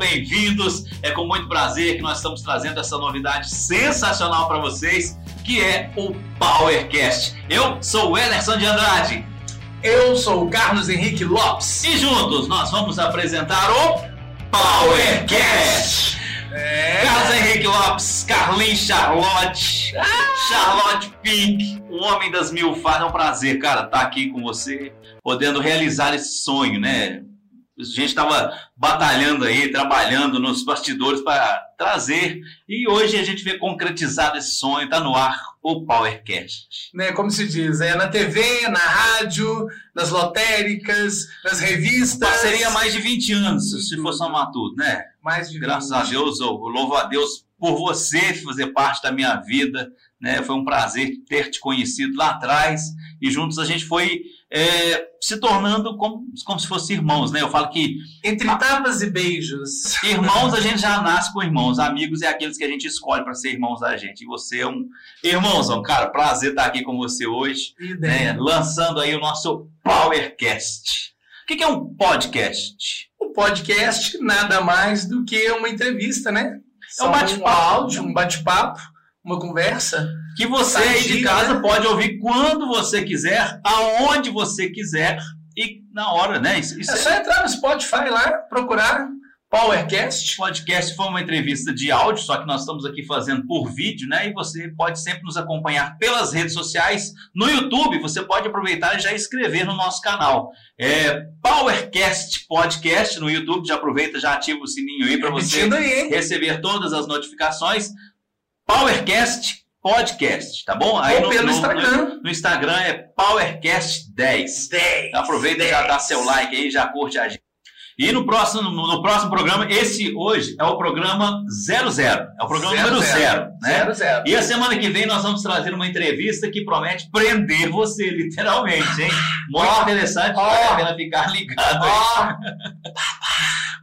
bem-vindos. É com muito prazer que nós estamos trazendo essa novidade sensacional para vocês, que é o PowerCast. Eu sou o Ederson de Andrade. Eu sou o Carlos Henrique Lopes. E juntos nós vamos apresentar o PowerCast. É. Carlos Henrique Lopes, Carlinhos Charlotte, ah. Charlotte Pink, o homem das mil fadas. É um prazer, cara, estar aqui com você, podendo realizar esse sonho, né? A gente estava batalhando aí, trabalhando nos bastidores para trazer. E hoje a gente vê concretizado esse sonho, está no ar o PowerCast. Né, como se diz, é na TV, na rádio, nas lotéricas, nas revistas. Parceria mais de 20 anos, se for somar tudo, né? Mais de 20 Graças a Deus, eu louvo a Deus por você fazer parte da minha vida. Né? Foi um prazer ter te conhecido lá atrás e juntos a gente foi é, se tornando como, como se fossem irmãos, né? Eu falo que. Entre tapas e beijos. Irmãos, a gente já nasce com irmãos. Amigos é aqueles que a gente escolhe para ser irmãos da gente. E você é um irmãozão, cara. Prazer estar aqui com você hoje. Né? Lançando aí o nosso PowerCast. O que é um podcast? O podcast nada mais do que uma entrevista, né? É um bate-papo. Um áudio, um bate-papo uma conversa. Que você aí de casa né? pode ouvir quando você quiser, aonde você quiser e na hora, né? Isso, isso é, é só entrar no Spotify lá, procurar PowerCast. Podcast foi uma entrevista de áudio, só que nós estamos aqui fazendo por vídeo, né? E você pode sempre nos acompanhar pelas redes sociais. No YouTube, você pode aproveitar e já inscrever no nosso canal. É PowerCast Podcast no YouTube. Já aproveita, já ativa o sininho aí para você aí, receber todas as notificações. PowerCast Podcast, tá bom? Aí no, pelo no, Instagram. No, no, Instagram é PowerCast 10. 10 Aproveita 10. e já dá seu like aí, já curte a gente. E no próximo, no, próximo programa, esse hoje é o programa 00. É o programa zero, número 0. Né? Zero, E a semana que vem nós vamos trazer uma entrevista que promete prender você, literalmente, hein? Muito oh, interessante, oh, vale a pena ficar ligado aí.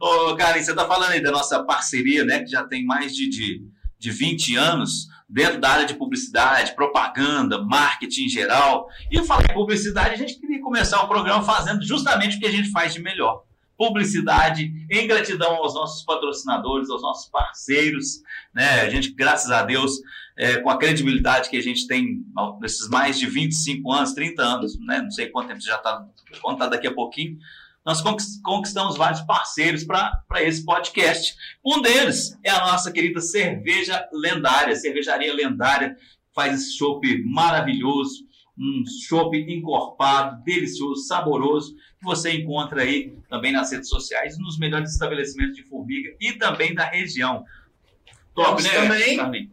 Ô, oh, Karen, você tá falando aí da nossa parceria, né? Que já tem mais de, de de 20 anos dentro da área de publicidade, propaganda, marketing em geral. E eu falei publicidade, a gente queria começar o programa fazendo justamente o que a gente faz de melhor. Publicidade, em gratidão aos nossos patrocinadores, aos nossos parceiros, né? A gente, graças a Deus, é, com a credibilidade que a gente tem nesses mais de 25 anos, 30 anos, né? Não sei quanto tempo já está, contar daqui a pouquinho, nós conquistamos vários parceiros para esse podcast. Um deles é a nossa querida cerveja lendária, cervejaria lendária, faz esse chopp maravilhoso, um chopp encorpado, delicioso, saboroso, que você encontra aí também nas redes sociais, nos melhores estabelecimentos de Formiga e também da região. Top, temos né, também,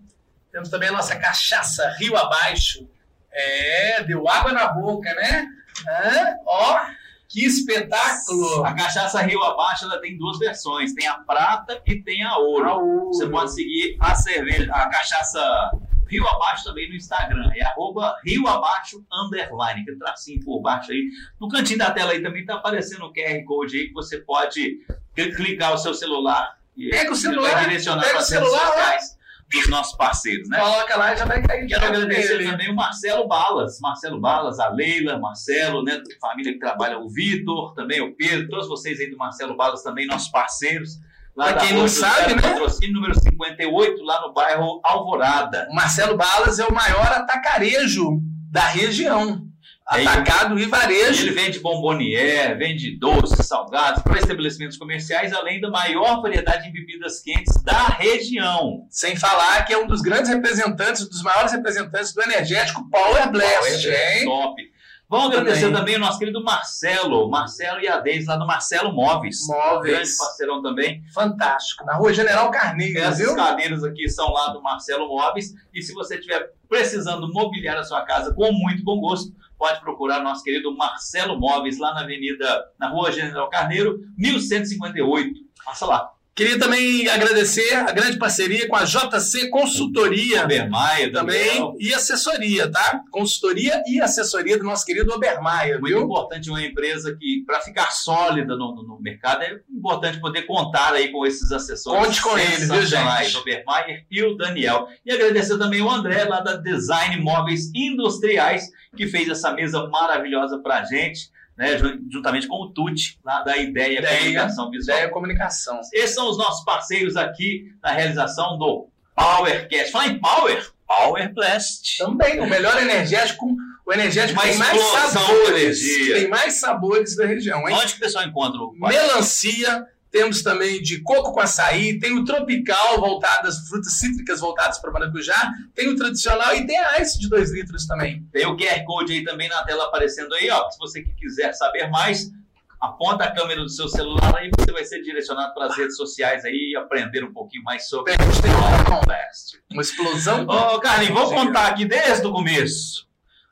Temos também a nossa cachaça Rio Abaixo. É, deu água na boca, né? Hã? Ó, que espetáculo! A cachaça Rio Abaixo ela tem duas versões, tem a prata e tem a ouro. A ouro. Você pode seguir a cerveja, a cachaça Rio Abaixo também no Instagram, é arroba Rio Abaixo underline, aquele tracinho por baixo aí. No cantinho da tela aí também está aparecendo o QR Code aí que você pode clicar o seu celular e pega o celular, direcionar para as redes sociais dos nossos parceiros, né? Coloca lá e já vai cair. Quero agradecer também o Marcelo Balas, Marcelo Balas, a Leila, Marcelo, né, família que trabalha, o Vitor, também o Pedro, todos vocês aí do Marcelo Balas também, nossos parceiros. Lá pra quem não sabe, né? Patrocínio número 58, lá no bairro Alvorada. O Marcelo Balas é o maior atacarejo da região. Atacado e varejo. Ele vende bombonier, vende doces, salgados para estabelecimentos comerciais, além da maior variedade de bebidas quentes da região. Sem falar que é um dos grandes representantes, dos maiores representantes do energético Power Blast. Power top. Vamos agradecer também. o nosso querido Marcelo, Marcelo e a Deise lá do Marcelo Móveis. Móveis. Grande parceirão também. Fantástico. Na rua General Carneiro, Essas viu? cadeiras aqui são lá do Marcelo Móveis. E se você estiver precisando mobiliar a sua casa com muito bom gosto, pode procurar nosso querido Marcelo Móveis lá na Avenida, na Rua General Carneiro, 1158. Passa lá. Queria também agradecer a grande parceria com a JC Consultoria. Obermaia também. E assessoria, tá? Consultoria e assessoria do nosso querido Obermaia. Muito viu? importante uma empresa que, para ficar sólida no, no, mercado, é importante poder contar aí com esses assessores. Conte com eles, viu, gente? Obermaia e o Daniel. E agradecer também o André, lá da Design Móveis Industriais, que fez essa mesa maravilhosa pra gente né, juntamente com o Tuti, lá da Ideia, Ideia Comunicação Visual. Ideia Comunicação. Esses são os nossos parceiros aqui na realização do PowerCast. Fala em Power, Power Blast. Também, o melhor energético, o energético tem mais sabores. Tem mais sabores da região, hein? Onde que o pessoal encontra o Melancia, temos também de coco com açaí, tem o tropical voltado às frutas cítricas voltadas para maracujá, tem o tradicional e tem a ice de 2 litros também. Tem o QR Code aí também na tela aparecendo aí, ó. Se você quiser saber mais, aponta a câmera do seu celular aí, você vai ser direcionado para as redes sociais aí e aprender um pouquinho mais sobre o Podcast. Uma explosão. Ô, Carlinhos, vou contar aqui desde o começo.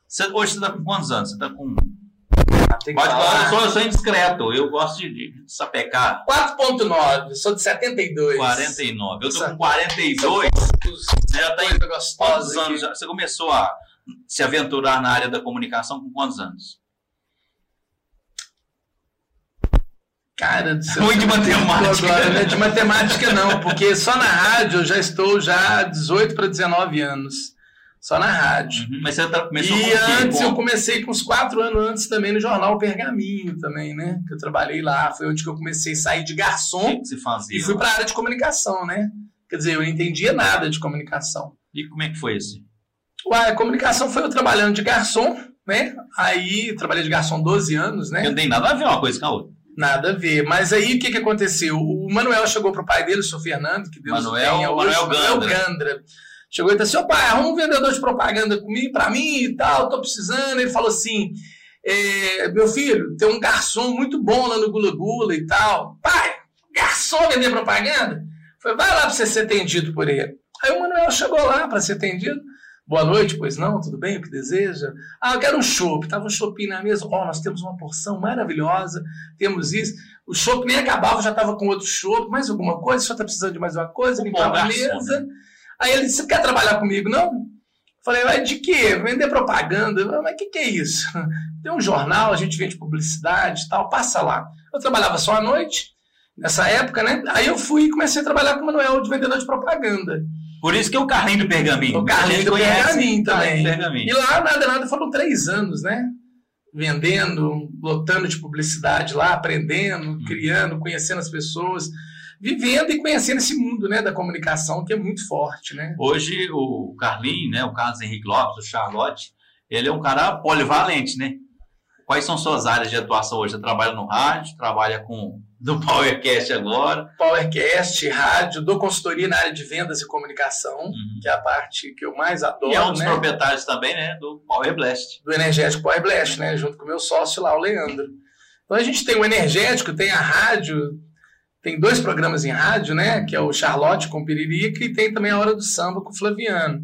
Você, hoje você está com quantos anos? Você está com tem Pode falar, eu sou, eu sou indiscreto, eu gosto de, de sapecar. 4.9, sou de 72. 49, eu tô com 42. Você já tá em quantos anos? Já, você começou a se aventurar na área da comunicação com quantos anos? Cara, muito de matemática. Agora, né? De matemática não, porque só na rádio eu já estou já 18 para 19 anos. Só na rádio. Uhum, mas você tá, começou E antes, eu comecei com uns quatro anos antes também no jornal Pergaminho também, né? Que eu trabalhei lá. Foi onde que eu comecei a sair de garçom. O que você fazia? E fui para a área de comunicação, né? Quer dizer, eu não entendia nada de comunicação. E como é que foi isso? Ué, a comunicação foi eu trabalhando de garçom, né? Aí, trabalhei de garçom 12 anos, né? Não tem nada a ver uma coisa com a outra. Nada a ver. Mas aí o que, que aconteceu? O Manuel chegou pro pai dele, o seu Fernando, que Deus Manuel, tenha, Manuel Gandra. Manuel Gandra Chegou e disse assim, pai, arruma um vendedor de propaganda comigo, pra mim e tal, tô precisando. Ele falou assim, é, meu filho, tem um garçom muito bom lá no Gula Gula e tal. Pai, garçom vender propaganda? Foi, vai lá pra você ser atendido por ele. Aí o Manuel chegou lá para ser atendido. Boa noite, pois não, tudo bem? O que deseja? Ah, eu quero um chopp. Tava um chopp na mesa. Ó, oh, nós temos uma porção maravilhosa, temos isso. O chopp nem acabava, já tava com outro chopp. Mais alguma coisa? Só tá precisando de mais uma coisa? Limpava a mesa. Né? Aí ele disse: Você quer trabalhar comigo? Não? Falei, mas de quê? Vender propaganda? Mas o que, que é isso? Tem um jornal, a gente vende publicidade e tal, passa lá. Eu trabalhava só à noite, nessa época, né? Aí eu fui e comecei a trabalhar com o Manuel de vendedor de propaganda. Por isso que é o Carlinho do Pergaminho. O Carlinho do Pergaminho também. Pergaminho. E lá, nada, nada, foram três anos, né? Vendendo, lotando de publicidade lá, aprendendo, hum. criando, conhecendo as pessoas vivendo e conhecendo esse mundo né, da comunicação que é muito forte. Né? Hoje o Carlinho, né, o Carlos Henrique Lopes, o Charlotte, ele é um cara polivalente, né? Quais são suas áreas de atuação hoje? Você trabalha no rádio, trabalha com do Powercast agora. Powercast, rádio, dou consultoria na área de vendas e comunicação, uhum. que é a parte que eu mais adoro. E é um dos né? proprietários também, né, do Power Blast. Do energético Power Blast, né, junto com o meu sócio lá, o Leandro. Então a gente tem o energético, tem a rádio, tem dois programas em rádio, né? Que é o Charlotte com Piririca e tem também a Hora do Samba com o Flaviano.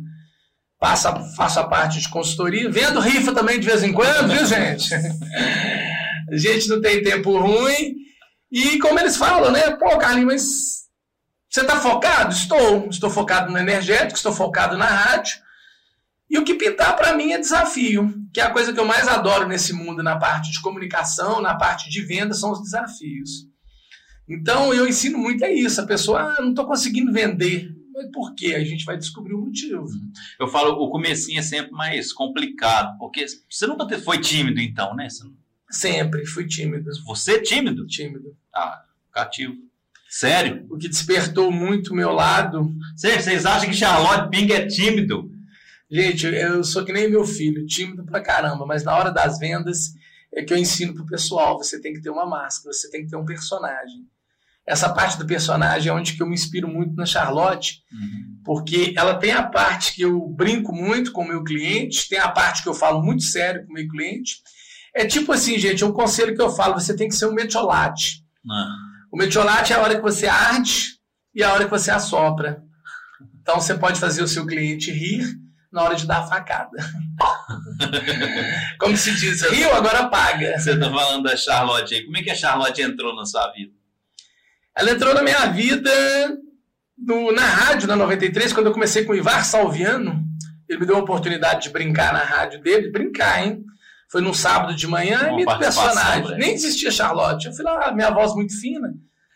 Passa, faço a parte de consultoria, vendo rifa também de vez em quando, viu, gente? a gente não tem tempo ruim. E como eles falam, né? Pô, Carlinhos, mas você está focado? Estou. Estou focado no energético, estou focado na rádio. E o que pintar para mim é desafio, que é a coisa que eu mais adoro nesse mundo, na parte de comunicação, na parte de venda, são os desafios. Então eu ensino muito é isso. A pessoa, ah, não estou conseguindo vender. Mas por quê? A gente vai descobrir o motivo. Eu falo, o comecinho é sempre mais complicado, porque você nunca foi tímido, então, né? Sempre fui tímido. Você é tímido? Tímido. Ah, cativo. Sério? O que despertou muito o meu lado. Vocês acham que Charlotte Ping é tímido? Gente, eu sou que nem meu filho, tímido pra caramba, mas na hora das vendas é que eu ensino pro pessoal, você tem que ter uma máscara, você tem que ter um personagem essa parte do personagem é onde que eu me inspiro muito na Charlotte, uhum. porque ela tem a parte que eu brinco muito com o meu cliente, tem a parte que eu falo muito sério com o meu cliente. É tipo assim, gente, é um conselho que eu falo, você tem que ser um metiolate. Uhum. O metiolate é a hora que você arde e a hora que você assopra. Então você pode fazer o seu cliente rir na hora de dar a facada. Como se diz, riu, agora paga. Você está falando da Charlotte aí. Como é que a Charlotte entrou na sua vida? Ela entrou na minha vida no, na rádio, na 93, quando eu comecei com o Ivar Salviano. Ele me deu a oportunidade de brincar na rádio dele, brincar, hein? Foi num sábado de manhã, e personagem. Né? Nem existia Charlotte. Eu falei, ah, minha voz muito fina.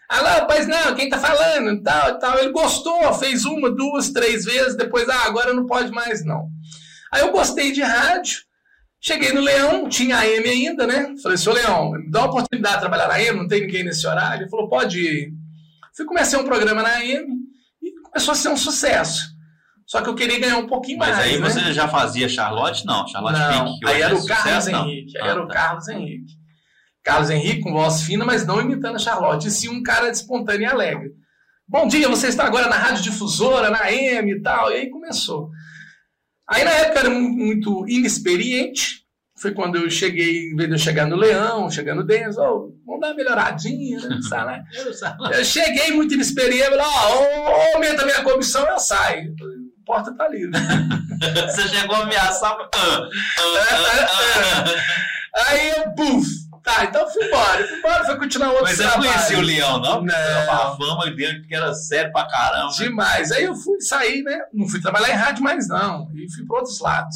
Ah, lá, rapaz, não, quem tá falando? Tal, tal. Ele gostou, fez uma, duas, três vezes, depois, ah, agora não pode mais, não. Aí eu gostei de rádio, Cheguei no Leão, tinha a M ainda, né? Falei, seu Leão, me dá uma oportunidade de trabalhar na M, não tem ninguém nesse horário. Ele falou, pode ir. Fui comecei um programa na M e começou a ser um sucesso. Só que eu queria ganhar um pouquinho Mas mais. aí né? você já fazia Charlotte? Não, Charlotte não, Pink. aí era é o Carlos sucesso, não. Henrique. Aí Ah, era o tá. Carlos Henrique. Carlos Henrique com voz fina, mas não imitando a Charlotte, e sim um cara espontâneo e alegre. Bom dia, você está agora na Rádio Difusora, na M e tal. E aí começou. Aí na época era mu- muito inexperiente. Foi quando eu cheguei, em vez de eu chegar no Leão, chegar no Denzo, oh, vamos dar uma melhoradinha, né? Sabe, né? Eu cheguei muito inexperiente, falei, ó, ou aumenta a minha comissão, eu saio. A porta tá livre. Você chegou a ameaçar. Ah, ah, ah. Aí eu, puf, tá, então fui embora. Fui embora, fui continuar outro Mas você não conhecia o Leão, não? Não. A fama dele que era sério pra caramba. Demais. Aí eu fui sair, né? Não fui trabalhar em rádio mais, não. E fui para outros lados.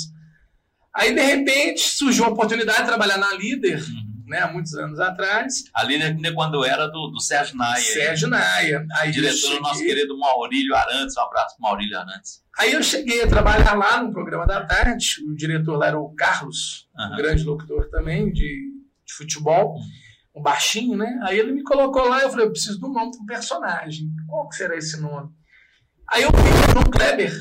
Aí, de repente, surgiu a oportunidade de trabalhar na Líder, Uhum. né? Há muitos anos atrás. Ali ainda quando era do, do Sérgio Naia. Sérgio Naia. Aí Diretor do nosso querido Maurílio Arantes. Um abraço pro Maurílio Arantes. Aí eu cheguei a trabalhar lá no programa da tarde. O diretor lá era o Carlos, um Aham. grande locutor também de, de futebol, um baixinho, né? Aí ele me colocou lá e eu falei, eu preciso de um nome para um personagem. Qual que será esse nome? Aí eu vi no Kleber.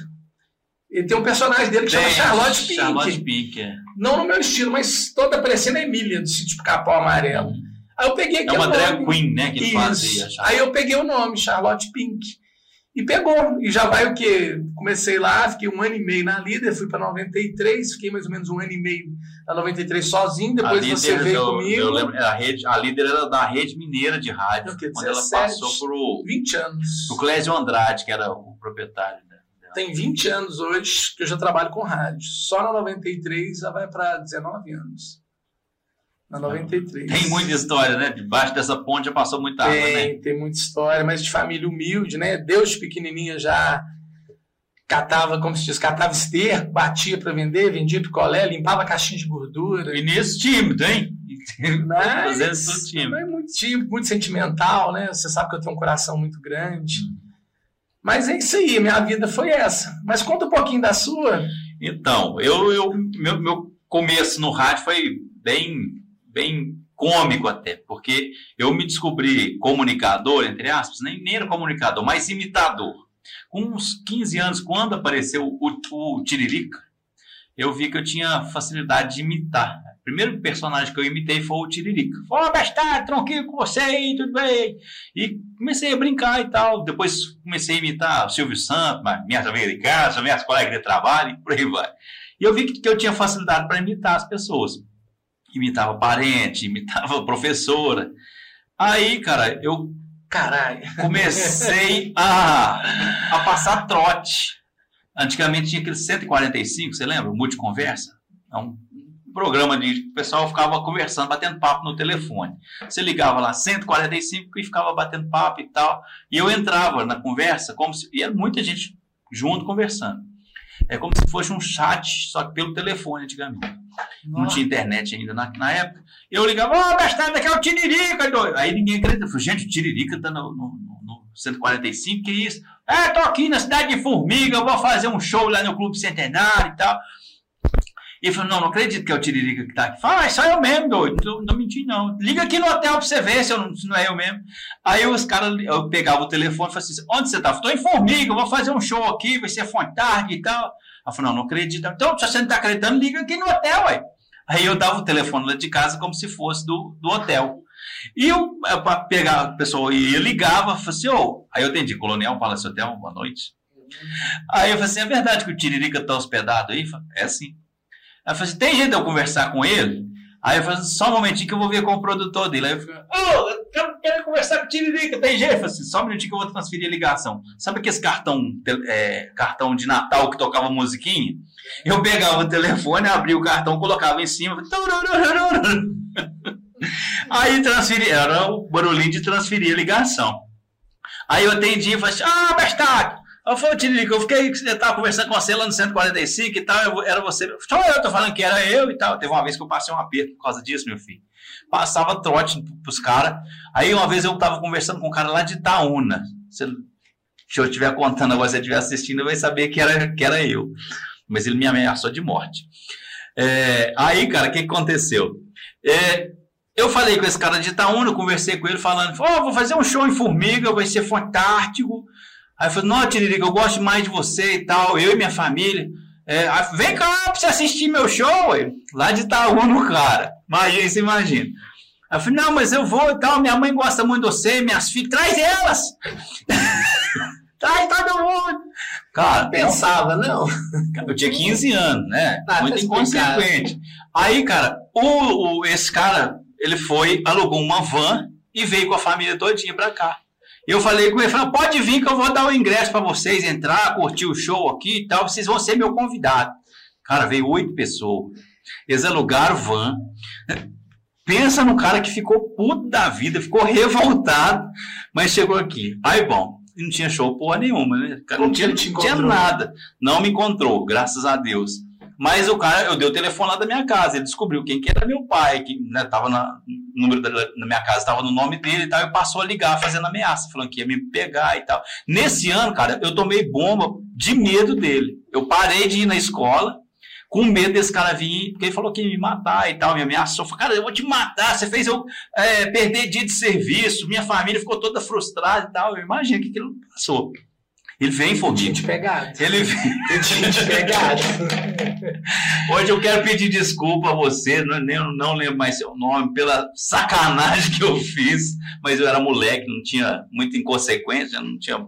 Ele tem um personagem dele que chama Charlotte Pink. Charlotte Pink, é. Não no meu estilo, mas toda parecendo a Emília, do sítio Capão Amarelo. Aí eu peguei É uma drag nome. queen, né? Que ele fazia. Aí eu peguei o nome, Charlotte Pink. E pegou. E já vai o quê? Comecei lá, fiquei um ano e meio na líder, fui para 93, fiquei mais ou menos um ano e meio na 93 sozinho, depois líder, você veio eu, comigo. Eu lembro, a, rede, a líder era da Rede Mineira de Rádio, O quando ela 17? passou pro, 20 anos. pro Clésio Andrade, que era o proprietário dela. Tem 20 anos hoje que eu já trabalho com rádio. Só na 93 já vai para 19 anos. Na 93. Tem muita história, né? Debaixo dessa ponte já passou muita água, né? Tem, tem muita história, mas de família humilde, né? Deus de pequenininha já catava, como se diz, catava esterco, batia para vender, vendia picolé, limpava caixinha de gordura. E nisso tímido, hein? Mas, Fazendo tudo tímido. mas muito tímido, muito sentimental, né? Você sabe que eu tenho um coração muito grande. Mas é isso aí, minha vida foi essa. Mas conta um pouquinho da sua. Então, eu, eu meu, meu começo no rádio foi bem, bem cômico até, porque eu me descobri comunicador, entre aspas, nem, nem era comunicador, mas imitador. Com uns 15 anos, quando apareceu o, o Tiririca, eu vi que eu tinha facilidade de imitar. O primeiro personagem que eu imitei foi o Tiririca. Fala, bestado, tranquilo com você aí, tudo bem? E comecei a brincar e tal. Depois comecei a imitar o Silvio Santos, minhas amigas de casa, minhas colegas de trabalho e por aí vai. E eu vi que eu tinha facilidade para imitar as pessoas. Imitava parente, imitava professora. Aí, cara, eu Caralho. comecei a, a passar trote. Antigamente tinha aquele 145, você lembra? Multiconversa. É um programa de. O pessoal ficava conversando, batendo papo no telefone. Você ligava lá 145 e ficava batendo papo e tal. E eu entrava na conversa, como se. E era muita gente junto conversando. É como se fosse um chat, só que pelo telefone antigamente. Não tinha internet ainda na, na época. Eu ligava, ô, oh, bestado, aqui é o Tiririca. doido." Aí ninguém acredita. Eu falei, gente, o Tiririca tá no, no, no- no 145, que isso? É, tô aqui na cidade de Formiga, vou fazer um show lá no Clube Centenário e tal. E ele falou, não, não acredito que é o Tiririca que tá aqui. Fala, ah, só eu mesmo, doido. Não, não menti, não. Liga aqui no hotel pra você ver se, não, se não é eu mesmo. Aí os caras, eu pegava o telefone e falava assim, onde você tá? Tô em Formiga, vou fazer um show aqui, vai ser fontarde e tal. Ela falou, não, não acredito. Então, se você não tá acreditando, liga aqui no hotel, ué. Aí eu dava o telefone lá de casa como se fosse do, do hotel. E eu, eu pra pegar a pessoa ia, ligava, falava assim, ô, aí eu atendi, Colonial Palace Hotel, boa noite. Aí eu falei assim, é verdade que o Tiririca tá hospedado aí? Eu falei, É sim. Eu falei assim, tem jeito de eu conversar com ele? Aí eu falei só um momentinho que eu vou ver com o produtor dele. Aí eu falei, ô, eu quero, conversar com o Tiririca, tem jeito? Eu assim, só um minutinho que eu vou transferir a ligação. Sabe aquele cartão, é, cartão de Natal que tocava musiquinha? Eu pegava o telefone, abria o cartão, colocava em cima. Aí transferia, era o barulhinho de transferir a ligação. Aí eu atendi e falei assim, ah, bestado! Eu falei, Tiririca, eu fiquei que você estava conversando com você lá no 145 e tal, eu- era você. Só eu tô falando que era eu e tal. Teve uma vez que eu passei um aperto por causa disso, meu filho. Passava trote pros caras. Aí uma vez eu tava conversando com um cara lá de Itaúna. Se, se eu estiver contando agora, se você estiver assistindo, vai saber que era, que era eu. Mas ele me ameaçou de morte. É, aí, cara, o que aconteceu? É, eu falei com esse cara de Itaúna, conversei com ele falando, oh, vou fazer um show em Formiga, vai ser fantástico. Aí eu falei, não, Tiririca, eu gosto mais de você e tal, eu e minha família. É, vem cá pra você assistir meu show, ué. lá de Itaúna, cara. Imagina, você imagina. Aí eu falei, não, mas eu vou e tal, minha mãe gosta muito de você, minhas filhas, traz elas! traz todo mundo! Cara, pensava, não. Eu tinha 15 anos, né? Ah, muito inconsequente. Aí, cara, o, o, esse cara, ele foi, alugou uma van e veio com a família todinha pra cá. Eu falei com ele, falei, pode vir que eu vou dar o ingresso para vocês entrar, curtir o show aqui e tal, vocês vão ser meu convidado. Cara, veio oito pessoas. Eles alugaram van. Pensa no cara que ficou puto da vida, ficou revoltado, mas chegou aqui. Aí, bom, não tinha show porra nenhuma, né? Não tinha, não tinha nada. Não me encontrou, graças a Deus. Mas o cara, eu dei o telefone lá da minha casa, ele descobriu quem que era meu pai, que né, tava na, no número da, na minha casa, estava no nome dele e tal, e passou a ligar fazendo ameaça, falando que ia me pegar e tal. Nesse ano, cara, eu tomei bomba de medo dele. Eu parei de ir na escola, com medo desse cara vir, porque ele falou que ia me matar e tal, me ameaçou. Falei, cara, eu vou te matar, você fez eu é, perder dia de serviço, minha família ficou toda frustrada e tal. Eu imagino que aquilo passou. Ele vem, Foguinho. Tinha pegado. Ele vem. Tinha te pegado. Hoje eu quero pedir desculpa a você, não, não lembro mais seu nome, pela sacanagem que eu fiz, mas eu era moleque, não tinha muita inconsequência, não tinha.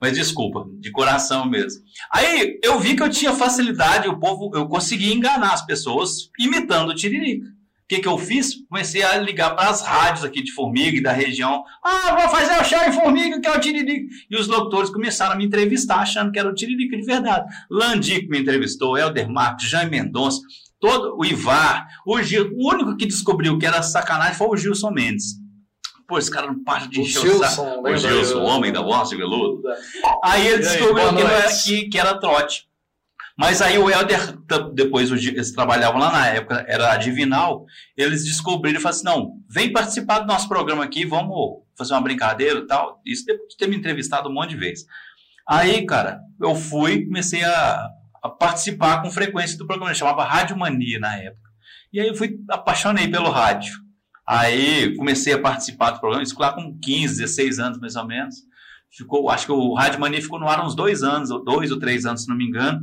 Mas desculpa, de coração mesmo. Aí eu vi que eu tinha facilidade, o povo, eu conseguia enganar as pessoas imitando o Tiririca que, que eu fiz? Comecei a ligar para as rádios aqui de Formiga e da região. Ah, vou fazer o show em Formiga, que é o Tiririca. E os locutores começaram a me entrevistar, achando que era o Tiririca de verdade. Landico me entrevistou, Helder Marques, Jaime Mendonça, todo, o Ivar, o Gil. O único que descobriu que era sacanagem foi o Gilson Mendes. Pô, esse cara não para de encher o saco. O Gilson, o homem da voz veludo. Aí ele descobriu que, era, que, que era trote. Mas aí o Helder, depois eles trabalhavam lá na época, era a Divinal, eles descobriram e falaram assim, não, vem participar do nosso programa aqui, vamos fazer uma brincadeira e tal. Isso depois de ter me entrevistado um monte de vezes. Aí, cara, eu fui, comecei a, a participar com frequência do programa, chamava Rádio Mania na época. E aí eu fui, apaixonei pelo rádio. Aí comecei a participar do programa, isso lá com 15, 16 anos mais ou menos. Ficou, acho que o Rádio Mania ficou no ar uns dois anos, dois ou três anos, se não me engano.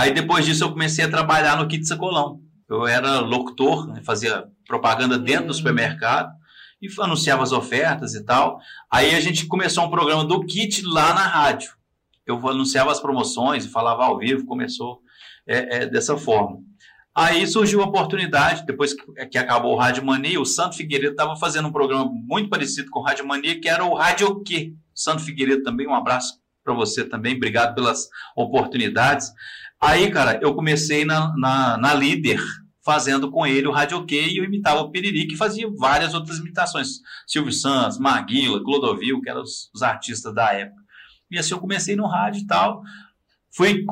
Aí depois disso eu comecei a trabalhar no Kit Sacolão. Eu era locutor, né, fazia propaganda dentro do supermercado e anunciava as ofertas e tal. Aí a gente começou um programa do Kit lá na rádio. Eu anunciava as promoções falava ao vivo, começou é, é, dessa forma. Aí surgiu a oportunidade, depois que, que acabou o Rádio Mania, o Santo Figueiredo estava fazendo um programa muito parecido com o Rádio Mania, que era o Rádio O Quê? Santo Figueiredo também, um abraço para você também, obrigado pelas oportunidades. Aí, cara, eu comecei na, na, na líder, fazendo com ele o radioquê e eu imitava o Piriri, que fazia várias outras imitações. Silvio Santos, Maguila, Clodovil, que eram os, os artistas da época. E assim eu comecei no rádio e tal. Fui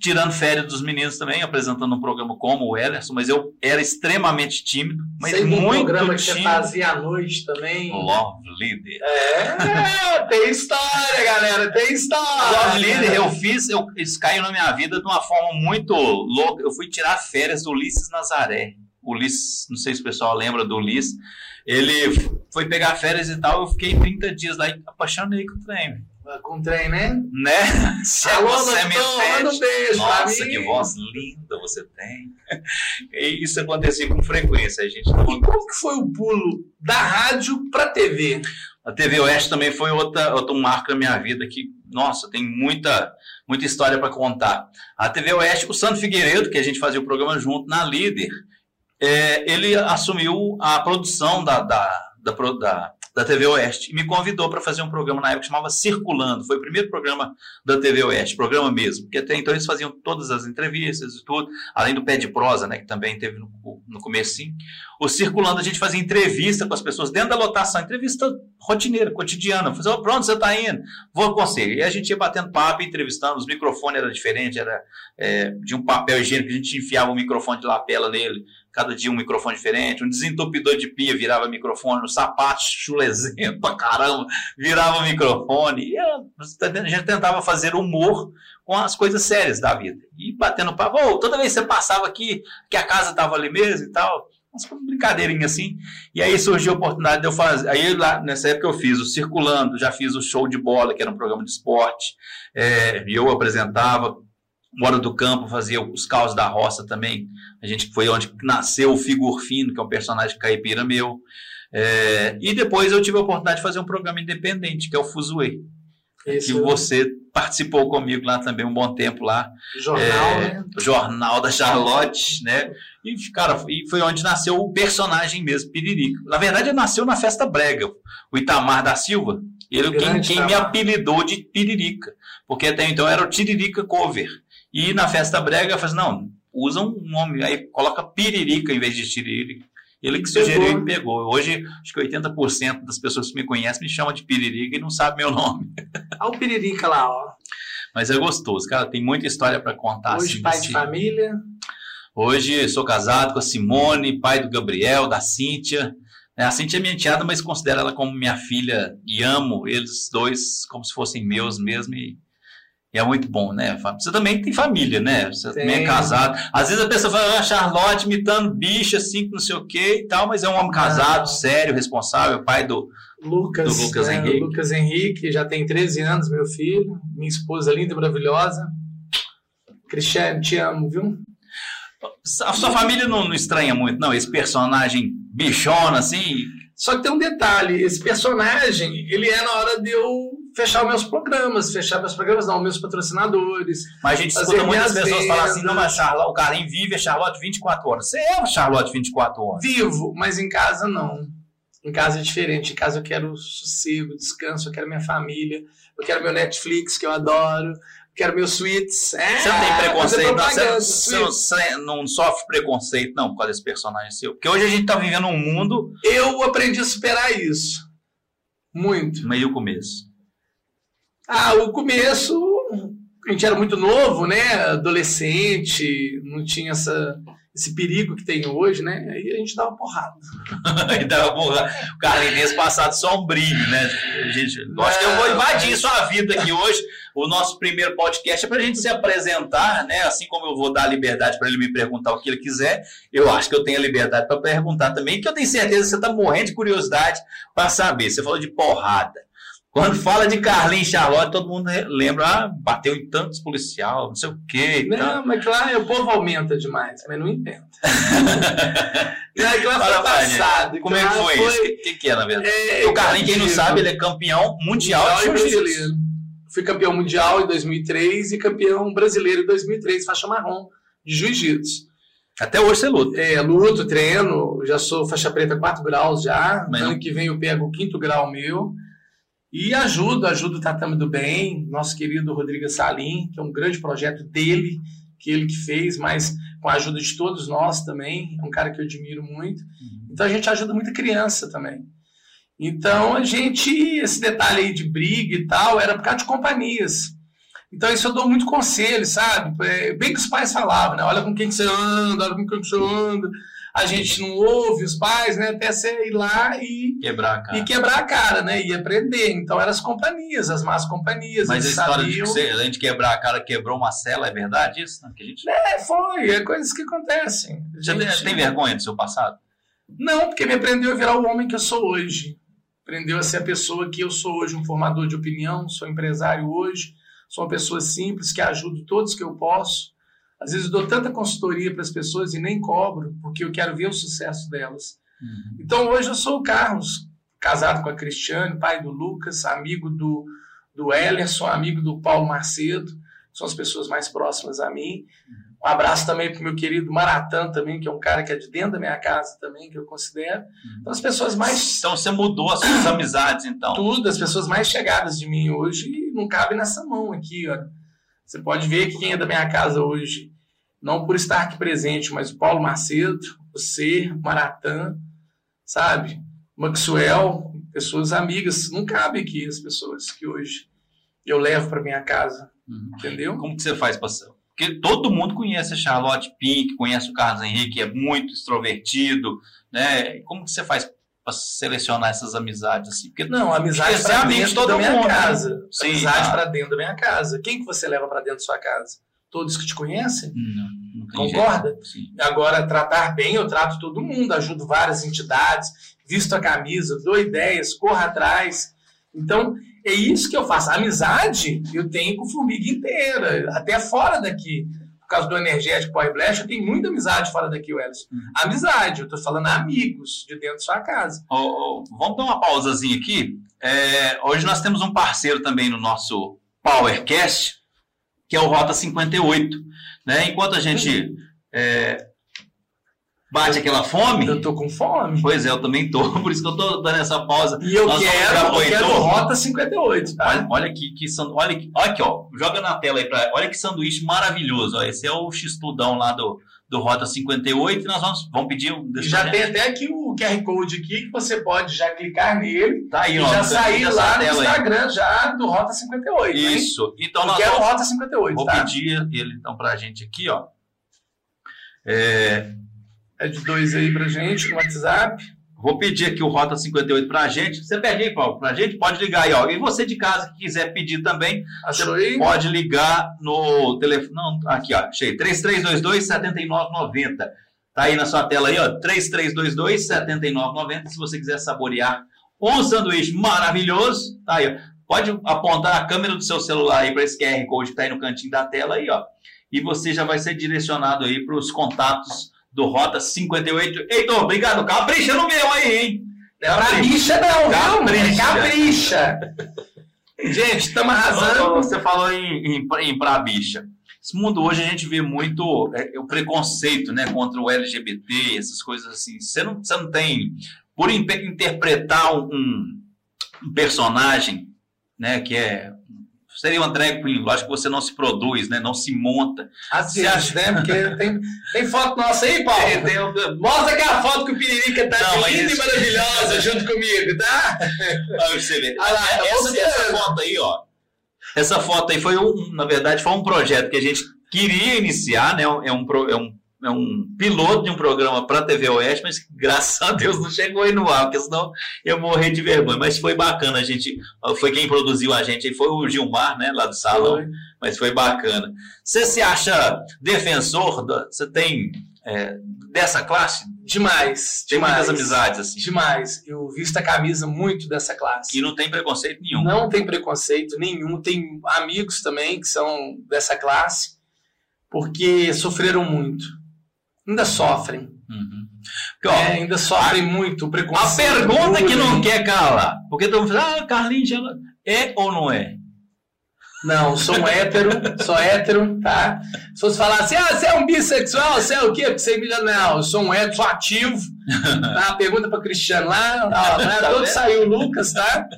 tirando férias dos meninos também, apresentando um programa como o Ellerson, mas eu era extremamente tímido, mas Sei muito um programa tímido. que você fazia à noite também. Love Leader. É, tem história, galera, tem história. Love Leader eu fiz, eu, isso caiu na minha vida de uma forma muito louca. Eu fui tirar férias do Ulisses Nazaré. Ulisses, não sei se o pessoal lembra do Ulisses, ele foi pegar férias e tal, eu fiquei 30 dias lá e apaixonei com o trem. Com trem, né? Né? Se Alô, um beijo Nossa, que voz linda você tem. E isso acontecia com frequência, a gente. E como que foi o pulo da rádio para TV? A TV Oeste também foi outra, outro marco na minha vida que, nossa, tem muita, muita história para contar. A TV Oeste, o Santo Figueiredo, que a gente fazia o programa junto na Líder, é, ele assumiu a produção da, da, da, da da TV Oeste e me convidou para fazer um programa na época que chamava Circulando. Foi o primeiro programa da TV Oeste, programa mesmo, porque até então eles faziam todas as entrevistas e tudo, além do pé de prosa, né, que também teve no, no comecinho. O Circulando a gente fazia entrevista com as pessoas dentro da lotação, entrevista rotineira, cotidiana. Falei, oh, pronto, você está indo? Vou você. E a gente ia batendo papo, entrevistando, os microfones eram diferentes, era é, de um papel higiênico, a gente enfiava um microfone de lapela nele, cada dia um microfone diferente, um desentupidor de pia virava microfone, um sapato chulezento pra caramba, virava microfone. E a gente tentava fazer humor com as coisas sérias da vida. E batendo papo, oh, toda vez que você passava aqui, que a casa estava ali mesmo e tal, umas brincadeirinhas assim. E aí surgiu a oportunidade de eu fazer. Aí lá, nessa época eu fiz o Circulando, já fiz o Show de Bola, que era um programa de esporte, é, eu apresentava. Mora do Campo fazia os caos da roça também. A gente foi onde nasceu o Figur Fino, que é um personagem caipira meu. É, e depois eu tive a oportunidade de fazer um programa independente, que é o Fuzuê. Esse que você participou comigo lá também um bom tempo lá. Jornal, é, né? Jornal da Charlotte, né? E, cara, e foi onde nasceu o personagem mesmo, Piririca. Na verdade, ele nasceu na Festa Brega. O Itamar da Silva, ele quem, quem me apelidou de Piririca. Porque até então era o Tiririca Cover. E na Festa Brega, falei assim, não, usa um nome, aí coloca Piririca em vez de Tiririca. Ele que sugeriu e pegou. Hoje, acho que 80% das pessoas que me conhecem me chamam de Piririca e não sabem meu nome. Olha o Piririca lá, ó. Mas é gostoso, cara. Tem muita história para contar. Hoje, assim, pai desse... de família. Hoje, sou casado com a Simone, pai do Gabriel, da Cíntia. É, a Cintia é minha enteada, mas considero ela como minha filha e amo eles dois como se fossem meus mesmo. E e é muito bom, né? Você também tem família, né? Você Sim. também é casado. Às vezes a pessoa fala, ah, Charlotte imitando bicho, assim, não sei o quê e tal, mas é um homem casado, ah. sério, responsável, pai do Lucas, do Lucas, é, Henrique. Lucas Henrique, já tem 13 anos, meu filho. Minha esposa linda e maravilhosa. Cristiane, te amo, viu? A sua família não, não estranha muito, não? Esse personagem bichona, assim? Só que tem um detalhe, esse personagem, ele é na hora de eu fechar meus programas, fechar meus programas, não, meus patrocinadores. Mas a gente escuta muitas pessoas falar assim, não, mas Charlotte, o cara em vive é Charlotte 24 horas. Você é Charlotte 24 horas. Vivo, mas em casa não. Em casa é diferente. Em casa eu quero sossego, descanso, eu quero minha família, eu quero meu Netflix, que eu adoro, quero meus suítes. É, você não tem preconceito, não, você, você, não sofre preconceito, não, por causa desse personagem seu. Porque hoje a gente está vivendo um mundo. Eu aprendi a superar isso. Muito. Meio começo. Ah, o começo, a gente era muito novo, né? Adolescente, não tinha essa, esse perigo que tem hoje, né? Aí a gente dava porrada. Aí dava porrada. O Carlinhos passado sombrio, né? Gente, acho que eu vou invadir sua vida aqui hoje. O nosso primeiro podcast é para a gente se apresentar, né? Assim como eu vou dar a liberdade para ele me perguntar o que ele quiser, eu acho que eu tenho a liberdade para perguntar também, que eu tenho certeza que você está morrendo de curiosidade para saber. Você falou de porrada. Quando fala de Carlinhos Charlotte, todo mundo lembra, ah, bateu em tantos policial, não sei o quê. Não, tal. mas claro, o povo aumenta demais, mas não inventa. não, aquilo foi passado. Como é que foi, foi... isso? O que, que, é, na verdade? É, o Carlinhos, quem não sabe, ele é campeão mundial, mundial de brasileiro. Fui campeão mundial em 2003 e campeão brasileiro em 2003, faixa marrom, de jiu-jitsu. Até hoje você luta. É, luto, treino, já sou faixa preta 4 graus já. Mas ano não... que vem eu pego o quinto grau meu. E ajuda, ajuda o Tatame do Bem, nosso querido Rodrigo Salim, que é um grande projeto dele, que ele que fez, mas com a ajuda de todos nós também, é um cara que eu admiro muito. Uhum. Então a gente ajuda muita criança também. Então a gente, esse detalhe aí de briga e tal, era por causa de companhias. Então isso eu dou muito conselho, sabe? É, bem que os pais falavam, né? Olha com quem você anda, olha com quem você anda a gente não ouve os pais, né? Até você ir lá e quebrar a cara, e quebrar a cara né? E aprender. Então eram as companhias, as más companhias. Mas a história sabiam... de você, a gente quebrar a cara quebrou uma cela, é verdade isso? Que a gente... É, foi. É coisas que acontecem. Você gente... tem vergonha do seu passado? Não, porque me aprendeu a virar o homem que eu sou hoje. Aprendeu a ser a pessoa que eu sou hoje, um formador de opinião, sou empresário hoje, sou uma pessoa simples que ajudo todos que eu posso às vezes eu dou tanta consultoria para as pessoas e nem cobro, porque eu quero ver o sucesso delas. Uhum. Então hoje eu sou o Carlos, casado com a Cristiane, pai do Lucas, amigo do, do Ellerson, amigo do Paulo Macedo, são as pessoas mais próximas a mim. Uhum. Um abraço também para o meu querido Maratã também, que é um cara que é de dentro da minha casa também, que eu considero. Uhum. Então as pessoas mais... Então você mudou as suas amizades, então? Tudo, as pessoas mais chegadas de mim hoje não cabem nessa mão aqui, ó. Você pode ver que quem é da minha casa hoje, não por estar aqui presente, mas o Paulo Macedo, você, Maratã, sabe? Maxwell, pessoas amigas. Não cabe aqui as pessoas que hoje eu levo para minha casa. Uhum. Entendeu? Como que você faz, pastor? Porque todo mundo conhece a Charlotte Pink, conhece o Carlos Henrique, é muito extrovertido, né? Como que você faz para selecionar essas amizades assim? Porque, não, amizade para dentro da minha mundo, casa. Né? Sim, amizade tá. para dentro da minha casa. Quem que você leva para dentro da sua casa? Todos que te conhecem? Não, não Concorda? Agora, tratar bem, eu trato todo mundo, ajudo várias entidades, visto a camisa, dou ideias, corro atrás. Então, é isso que eu faço. A amizade eu tenho com formiga inteira, até fora daqui. Por causa do energético Power Blast, eu tenho muita amizade fora daqui, Wellington. Uhum. Amizade, eu estou falando amigos de dentro da sua casa. Oh, oh, vamos dar uma pausazinha aqui. É, hoje nós temos um parceiro também no nosso PowerCast, que é o Rota 58. Né? Enquanto a gente é, Bate aquela fome? Eu tô com fome. Pois é, eu também tô, por isso que eu tô dando essa pausa. E eu Nós quero, eu quero Rota 58, tá? Olha, olha aqui, que sandu... olha, aqui, olha aqui, ó. Joga na tela aí pra. Olha que sanduíche maravilhoso. Ó. Esse é o X-Tudão lá do, do Rota 58 e nós vamos, vamos pedir um Já tem até aqui o QR Code aqui que você pode já clicar nele tá aí, e ó, já sair lá no Instagram aí. já do Rota 58. Isso. Hein? Então eu quero vamos, Rota 58, Vou tá? pedir ele então pra gente aqui, ó. É, é de dois aí pra gente no WhatsApp. Vou pedir aqui o Rota 58 pra gente. Você pede aí, Paulo, pra gente? Pode ligar aí, ó. E você de casa que quiser pedir também, Achou aí? pode ligar no telefone. Não, aqui, ó. Achei. 3322-7990. Tá aí na sua tela aí, ó. 3322-7990. Se você quiser saborear um sanduíche maravilhoso, tá aí, ó. Pode apontar a câmera do seu celular aí para esse QR Code que tá aí no cantinho da tela aí, ó. E você já vai ser direcionado aí para os contatos do Rota 58. Heitor, obrigado. Capricha no meu aí, hein? Não capricha não, capricha. capricha. Gente, estamos arrasando. Você falou em, em, em pra bicha. Esse mundo hoje a gente vê muito é, o preconceito né, contra o LGBT, essas coisas assim. Você não, você não tem. Por interpretar um, um personagem né, que é seria uma drag queen. Lógico que você não se produz, né? Não se monta. Assim, acha... né? Porque tem, tem foto nossa aí, Paulo? Tem, tem, Mostra aquela foto que o Piririca tá não, linda e maravilhosa junto comigo, tá? Olha você ver. Ah, lá, essa, essa foto aí, ó. Essa foto aí foi um, na verdade, foi um projeto que a gente queria iniciar, né? É um, é um é um piloto de um programa para a TV Oeste, mas graças a Deus não chegou aí no ar, porque senão eu morrer de vergonha. Mas foi bacana, a gente foi quem produziu a gente, foi o Gilmar, né, lá do salão, foi. mas foi bacana. Você se acha defensor? Você tem é, dessa classe? Demais. Tem demais, muitas amizades assim. Demais. Eu visto a camisa muito dessa classe. E não tem preconceito nenhum. Não tem preconceito nenhum. Tem amigos também que são dessa classe, porque sofreram muito ainda sofrem. Uhum. Porque, ó, é, ainda sofrem muito o preconceito. A pergunta que não quer calar. Porque todo mundo fala, ah, Carlinhos, é ou não é? Não, sou um hétero, sou hétero, tá? Se fosse falar assim, ah, você é um bissexual, você é o quê? Porque você é Não, eu sou um hétero, sou ativo. Tá? Pergunta para Cristiano lá, ó, né? todo saiu o Lucas, tá?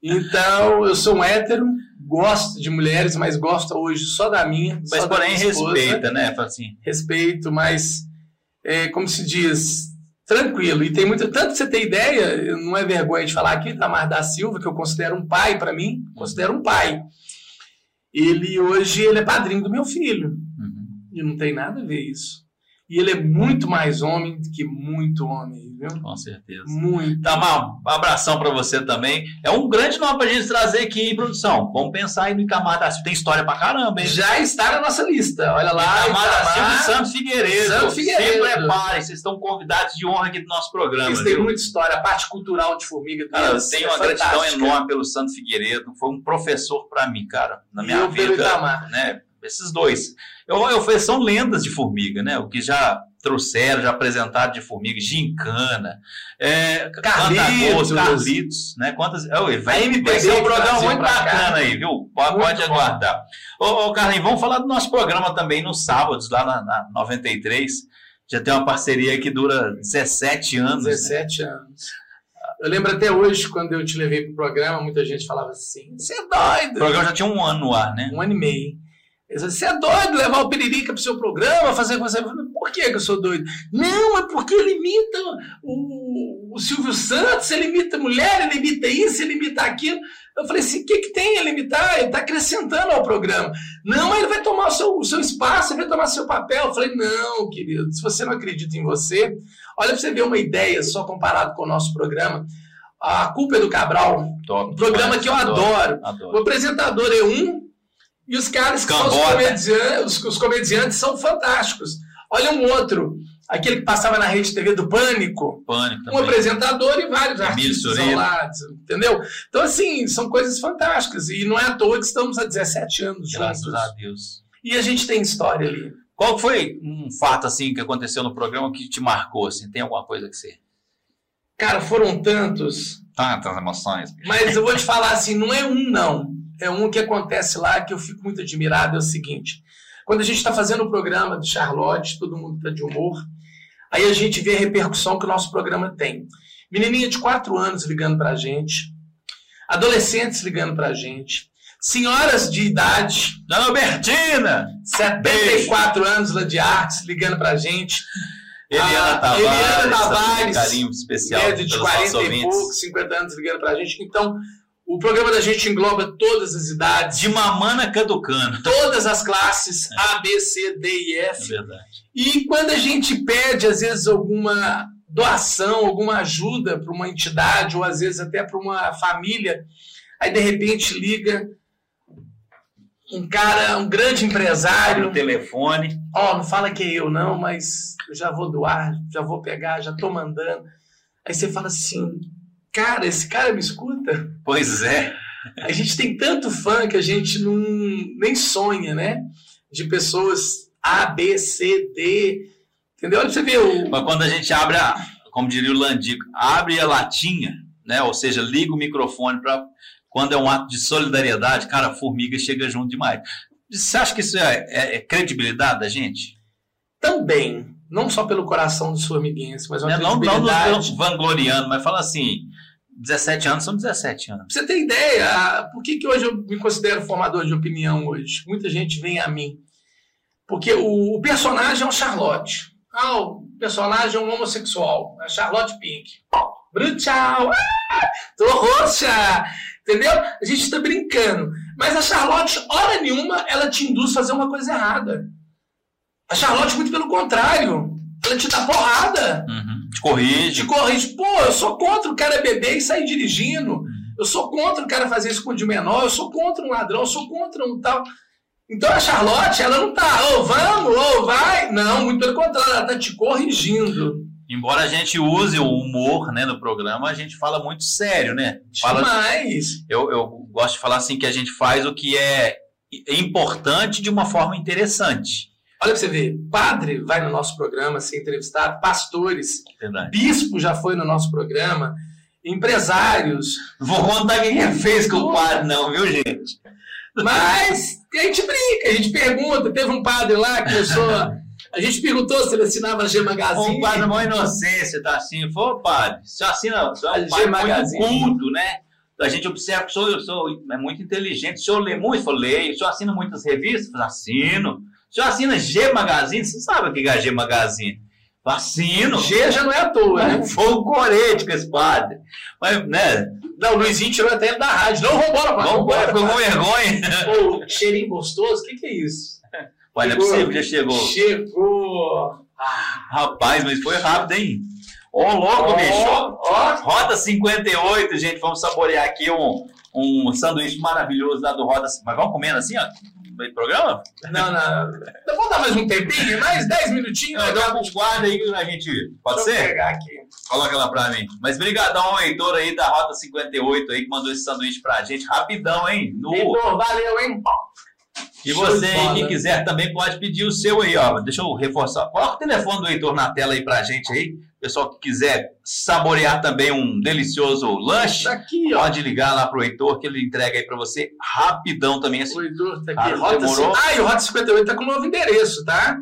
Então, eu sou um hétero, gosto de mulheres, mas gosto hoje só da minha. Mas porém respeita, né? Assim. Respeito, mas é, como se diz, tranquilo. E tem muito. Tanto que você tem ideia, não é vergonha de falar aqui, Tamar da Silva, que eu considero um pai para mim, considero um pai. Ele hoje ele é padrinho do meu filho. Uhum. E não tem nada a ver isso. E ele é muito mais homem do que muito homem, viu? Com certeza. Muito. Tamar, um abração para você também. É um grande nome pra gente trazer aqui em produção. Vamos pensar aí no Itamar da Silva. Tem história pra caramba, hein? Já está na nossa lista. Olha lá. Itamar, da Silva e Santos Figueiredo. Santos Figueiredo. Se preparem, vocês estão convidados de honra aqui do nosso programa. Eles têm muita história. A parte cultural de Formiga cara, Eu tenho é uma fantástica. gratidão enorme pelo Santos Figueiredo. Foi um professor para mim, cara, na minha eu vida. Pelo Itamar. Né? Esses dois. Eu, eu, são lendas de formiga, né? O que já trouxeram, já apresentaram de formiga, gincana, é, Carlitos, Carlitos, né? Quantas. Oh, vai, vai ser um programa muito bacana aí, viu? Pode, pode aguardar. Ô, ô, Carlinhos, vamos falar do nosso programa também nos sábados, lá na, na 93. Já tem uma parceria que dura 17 anos. 17 né? anos. Eu lembro até hoje, quando eu te levei para o programa, muita gente falava assim: você é doido. O programa já tinha um ano no ar, né? Um ano e meio. Você é doido levar o Piririca para o seu programa, fazer com você. Por que, eu sou doido? Não, é porque ele imita o, o Silvio Santos, ele imita mulher, ele imita isso, ele imita aquilo. Eu falei assim: o que, que tem ele imitar? Ele está acrescentando ao programa. Não, ele vai tomar o seu, o seu espaço, ele vai tomar seu papel. Eu falei: não, querido, se você não acredita em você, olha para você ver uma ideia só comparado com o nosso programa. A Culpa é do Cabral, Top, um programa que eu adoro. adoro. O apresentador é um e os caras que Cambota. são os comediantes, os, os comediantes são fantásticos. Olha um outro, aquele que passava na rede TV do Pânico. Pânico também. Um apresentador e vários artistas isolados, entendeu? Então, assim, são coisas fantásticas. E não é à toa que estamos há 17 anos Graças juntos. Graças a Deus. E a gente tem história ali. Qual foi um fato, assim, que aconteceu no programa que te marcou, assim? Tem alguma coisa que você... Cara, foram tantos. Tantas emoções. Mas eu vou te falar assim, não é um não. É um que acontece lá que eu fico muito admirado, é o seguinte. Quando a gente está fazendo o programa do Charlotte, todo mundo está de humor, aí a gente vê a repercussão que o nosso programa tem. Menininha de 4 anos ligando para a gente, adolescentes ligando para a gente, senhoras de idade. Dona Albertina! 74 Beijo. anos lá de artes ligando para a gente. Eliana ah, Tavares, Eliana Tavares carinho especial de 40 e pouco, 50 anos ligando para a gente. Então, o programa da gente engloba todas as idades. De mamana caducando. Todas as classes, é. A, B, C, D e F. É verdade. E quando a gente pede, às vezes, alguma doação, alguma ajuda para uma entidade, ou às vezes até para uma família, aí de repente liga um cara, um grande empresário. No telefone. Ó, oh, não fala que é eu, não, mas eu já vou doar, já vou pegar, já estou mandando. Aí você fala assim, cara, esse cara me escuta? Pois é. A gente tem tanto fã que a gente não nem sonha, né? De pessoas A, B, C, D. Entendeu? Olha você vê o. Mas quando a gente abre a, como diria o Landico, abre a latinha, né? Ou seja, liga o microfone para quando é um ato de solidariedade, cara, a formiga chega junto demais. Você acha que isso é, é, é credibilidade da gente? Também. Não só pelo coração dos formiguenses, mas uma é, credibilidade... Não, não vangloriando, mas fala assim, 17 anos são 17 anos. Pra você ter ideia, por que, que hoje eu me considero formador de opinião hoje? Muita gente vem a mim. Porque o, o personagem é um Charlotte. Ah, o personagem é um homossexual. É Charlotte Pink. Brutal! Ah, tô roxa! Entendeu? A gente está brincando. Mas a Charlotte, hora nenhuma, ela te induz a fazer uma coisa errada. A Charlotte, muito pelo contrário. Ela te dá porrada. Uhum. Te corrige. Te corrige. Pô, eu sou contra o cara beber e sair dirigindo. Eu sou contra o cara fazer isso com de menor. Eu sou contra um ladrão. Eu sou contra um tal. Então a Charlotte, ela não tá, ô, oh, vamos, ô, oh, vai. Não, muito pelo contrário, ela tá te corrigindo. Embora a gente use o humor né, no programa, a gente fala muito sério, né? Fala, Demais! Eu, eu gosto de falar assim que a gente faz o que é importante de uma forma interessante. Olha pra você ver, padre vai no nosso programa ser entrevistado, pastores, Verdade. bispo já foi no nosso programa, empresários. Vou contar quem é fez com o padre, não, viu, gente? Mas a gente brinca, a gente pergunta. Teve um padre lá que eu sou a gente perguntou se ele assinava a G Magazine. Um padre, uma inocência, tá assim. Foi, padre, você assina, você é um G Magazine. culto, né? A gente observa que o senhor, é muito inteligente. O senhor lê muito? Eu falei, leio. O senhor assina muitas revistas? Eu assino. Senhor assina G Magazine? Você sabe o que é G Magazine? Assino. G já não é à toa, né? Foi um corete com esse padre. Mas, né? Não, o Luizinho tirou até ele da rádio. Não, vambora, padre. Vambora, ficou com vergonha. Pô, cheirinho gostoso, o que, que é isso? Olha, não é possível, já chegou. Chegou! Ah, rapaz, mas foi rápido, hein? Ô, oh, louco, oh, bicho! Oh. Roda 58, gente. Vamos saborear aqui um, um sanduíche maravilhoso lá do Roda. Mas vamos comendo assim, ó? No programa? Não, não. Vamos dar mais um tempinho? Mais 10 minutinhos? Não, dá um guarda aí que a gente. Pode Deixa ser? Pegar aqui. Coloca lá pra mim. Mas brigadão ao Heitor aí da Rota 58 aí que mandou esse sanduíche pra gente. Rapidão, hein? No... Heitor, valeu, hein? E você aí que quiser também pode pedir o seu aí, ó. Deixa eu reforçar. Coloca o telefone do Heitor na tela aí pra gente aí. Pessoal que quiser saborear também um delicioso lanche, tá aqui, ó. pode ligar lá pro Heitor que ele entrega aí pra você rapidão também. Assim. O Heitor tá aqui. Ah, Rota demorou. Ah, e o Rota 58 tá com um novo endereço, tá?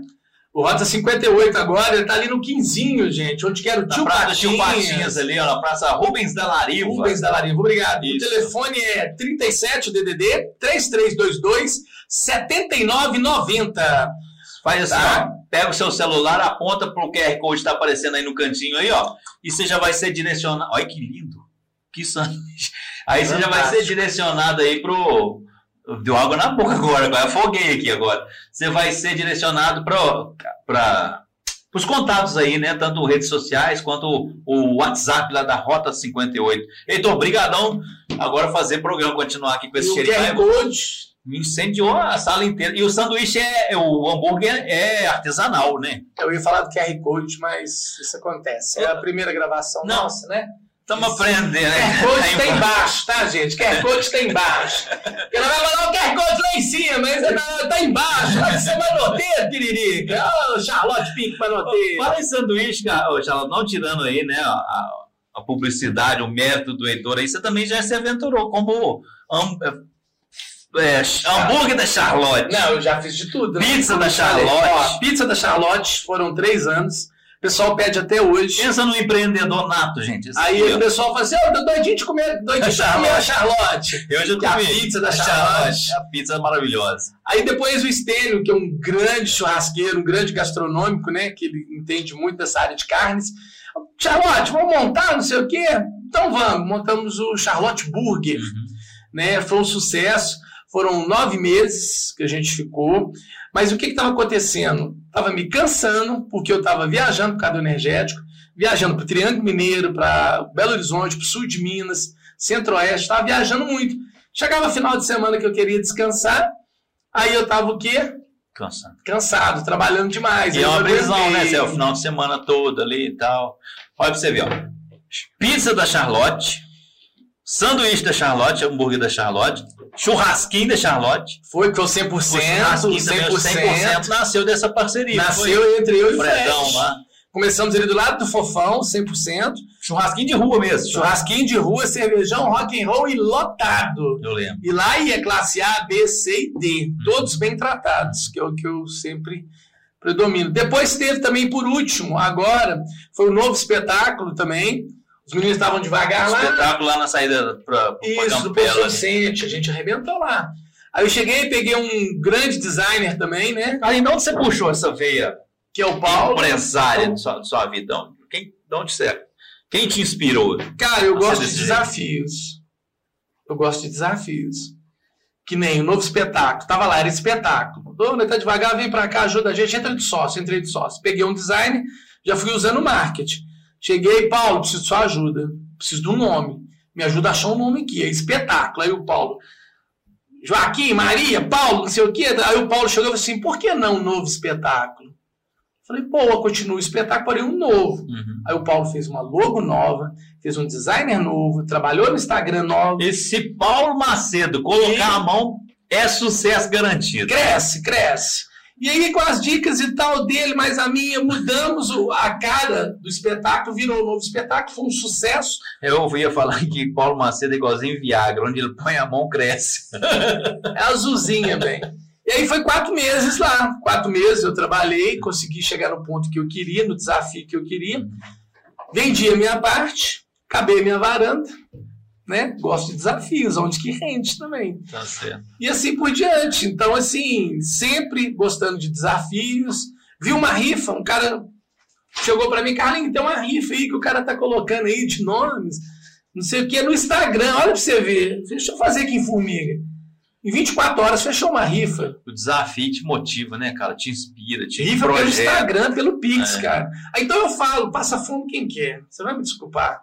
O Rota 58 agora, ele tá ali no Quinzinho, gente, onde quero tio Praça Tio Patinhas ali, ó, na Praça Rubens da Lariva. Rubens da Lariva, obrigado. Isso. O telefone é 37 DDD 3322 7990. Faz assim, tá. ó, pega o seu celular, aponta pro QR Code que está aparecendo aí no cantinho aí, ó, e você já vai ser direcionado. Olha que lindo. Que sanduíche. Aí você já vai ser direcionado aí pro Deu água na boca agora, agora afoguei aqui agora. Você vai ser direcionado para os contatos aí, né? Tanto redes sociais quanto o, WhatsApp lá da Rota 58. Heitor, brigadão. Agora fazer programa, continuar aqui com esse xerife. O me incendiou a sala inteira. E o sanduíche é. O hambúrguer é artesanal, né? Eu ia falar do QR Code, mas isso acontece. É a primeira gravação Não. nossa, né? Estamos aprendendo, né? QR Code está embaixo, tá, gente? QR Code está embaixo. Ela vai mandar o QR Code lá em cima, mas está embaixo. Lá você manoteia, Tiririca. Oh, Charlotte Pink manoteia. Fala em sanduíche, cara. Charlotte, não tirando aí, né, a, a publicidade, o método do Heitor aí, você também já se aventurou como um, é, hambúrguer da Charlotte. Não, eu já fiz de tudo. Né? Pizza da Charlotte. Ó, pizza da Charlotte, foram três anos pessoal pede até hoje. Pensa no empreendedor nato, gente. Aí o pessoal fala assim: oh, doidinho de comer, doidinho de comer a Charlotte. Eu já comi. A pizza da Charlotte. A pizza é maravilhosa. Aí depois o Estênio, que é um grande churrasqueiro, um grande gastronômico, né? Que ele entende muito dessa área de carnes. Charlotte, vamos montar, não sei o quê? Então vamos, montamos o Charlotte Burger. Uhum. Né? Foi um sucesso. Foram nove meses que a gente ficou. Mas o que estava acontecendo? Estava me cansando, porque eu estava viajando por causa do energético, viajando para o Triângulo Mineiro, para Belo Horizonte, para o sul de Minas, Centro-Oeste, estava viajando muito. Chegava final de semana que eu queria descansar, aí eu estava o quê? Cansado. Cansado, trabalhando demais. E é uma prisão, né? Você é o final de semana todo ali e tal. Olha pra você ver, ó. Pizza da Charlotte, sanduíche da Charlotte, hambúrguer da Charlotte, churrasquinho da Charlotte. Foi, que foi 100%, o 100%, 100%, nasceu dessa parceria. Nasceu foi. entre eu e o Fredão lá. Começamos ali do lado do Fofão, 100%. Churrasquinho de rua mesmo. Churrasquinho de rua, cervejão, rock and roll e lotado. Eu lembro. E lá ia classe A, B, C e D. Hum. Todos bem tratados, que é o que eu sempre predomino. Depois teve também, por último, agora, foi um novo espetáculo também, os meninos estavam devagar lá. Espetáculo lá na saída para o Isso, do Posto Vicente, a gente arrebentou lá. Aí eu cheguei, peguei um grande designer também, né? Aí de onde você puxou essa veia? Que é o Paulo. Empresária então, de sua, de sua vida. Quem, de onde você é? Quem te inspirou? Cara, eu gosto de desafios. Eu gosto de desafios. Que nem o novo espetáculo. Tava lá, era espetáculo. Dona, tá devagar, vem pra cá, ajuda a gente, entra de sócio, entrei de sócio. Peguei um designer, já fui usando marketing. Cheguei, Paulo, preciso de sua ajuda. Preciso de um nome. Me ajuda a achar um nome aqui. É espetáculo. Aí o Paulo. Joaquim, Maria, Paulo, não sei o quê. Aí o Paulo chegou e falou assim: por que não um novo espetáculo? Falei, pô, continua o espetáculo, porém um novo. Uhum. Aí o Paulo fez uma logo nova, fez um designer novo, trabalhou no Instagram novo. Esse Paulo Macedo colocar e... a mão é sucesso garantido. Cresce, cresce. E aí, com as dicas e tal dele, mais a minha, mudamos a cara do espetáculo, virou um novo espetáculo, foi um sucesso. Eu ouvia falar que Paulo Macedo é igualzinho Viagra, onde ele põe a mão, cresce. É azulzinha, bem. E aí foi quatro meses lá. Quatro meses eu trabalhei, consegui chegar no ponto que eu queria, no desafio que eu queria. Vendi a minha parte, acabei a minha varanda né? Gosto de desafios, onde que rende também. Tá certo. E assim por diante. Então, assim, sempre gostando de desafios. Vi uma rifa, um cara chegou para mim, Carlinhos, tem uma rifa aí que o cara tá colocando aí de nomes, não sei o que, no Instagram, olha pra você ver. Deixa eu fazer aqui em Formiga. Em 24 horas fechou uma rifa. O desafio te motiva, né, cara? Te inspira, te Rifa pelo Instagram, pelo Pix, é. cara. Então eu falo, passa fome quem quer. Você vai me desculpar.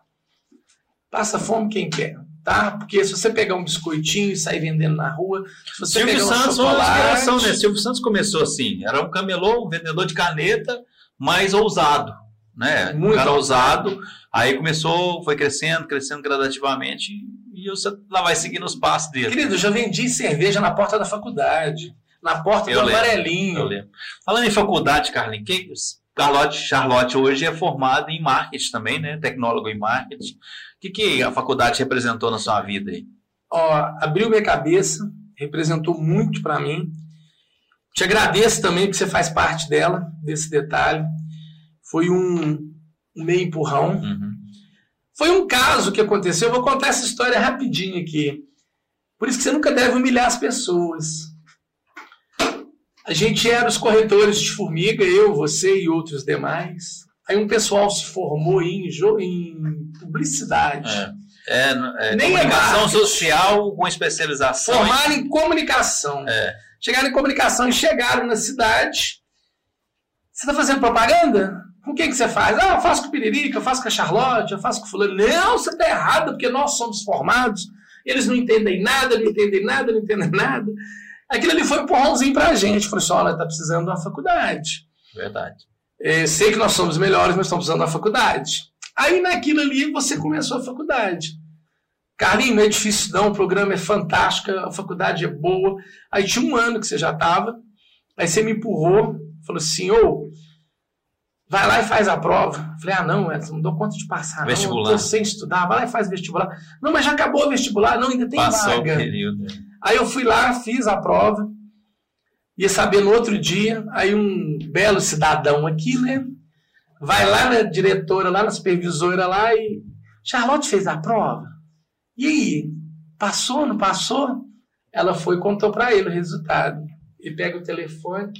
Passa fome quem quer, tá? Porque se você pegar um biscoitinho e sair vendendo na rua, se você Silvio pegar Santos um chocolate... uma inspiração, né? Silvio Santos começou assim, era um camelô, um vendedor de caneta, mais ousado, né? Muito um cara ousado, aí começou, foi crescendo, crescendo gradativamente e você lá vai seguindo os passos dele. Querido, eu já vendi cerveja na porta da faculdade, na porta eu do lembro, amarelinho. Eu lembro. Falando em faculdade, Carlinhos, que Charlotte, Charlotte hoje é formada em marketing também, né? Tecnólogo em marketing que, que a faculdade representou na sua vida aí? Ó, abriu minha cabeça, representou muito para mim. Te agradeço também que você faz parte dela, desse detalhe. Foi um, um meio empurrão. Uhum. Foi um caso que aconteceu. Eu vou contar essa história rapidinho aqui. Por isso que você nunca deve humilhar as pessoas. A gente era os corretores de formiga, eu, você e outros demais. Aí um pessoal se formou em, em publicidade. É, é, é Nem comunicação social com especialização. Formaram em, em comunicação. É. Chegaram em comunicação e chegaram na cidade. Você está fazendo propaganda? Com quem que você faz? Ah, eu faço com o Piririca, eu faço com a Charlotte, eu faço com o fulano. Não, você está errado, porque nós somos formados. Eles não entendem nada, não entendem nada, não entendem nada. Aquilo ali foi um empurrãozinho para a gente. Falei assim, olha, está precisando de uma faculdade. Verdade. É, sei que nós somos melhores, mas estamos precisando da faculdade. Aí naquilo ali você começou a faculdade. Carlinhos, não é difícil não, o programa é fantástico, a faculdade é boa. Aí tinha um ano que você já estava, aí você me empurrou, falou assim, ô, vai lá e faz a prova. Falei, ah, não, Edson, não dou conta de passar. Vestibular. Não, tô sem estudar, vai lá e faz vestibular. Não, mas já acabou o vestibular, não, ainda tem Passou vaga. O período. Aí eu fui lá, fiz a prova, ia saber no outro dia, aí um belo cidadão aqui, né? Vai lá na diretora, lá na supervisora lá e. Charlotte fez a prova? E aí? Passou, não passou? Ela foi e contou para ele o resultado. E pega o telefone.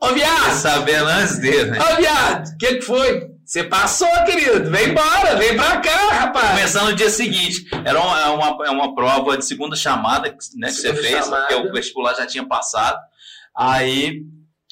Ô, viado! Sabendo antes dele, né? Ô, viado, o que, que foi? Você passou, querido. Vem embora, vem pra cá, rapaz. Começando no dia seguinte. Era uma, é uma, é uma prova de segunda chamada né, que segunda você fez, chamada. porque o vestibular já tinha passado. Aí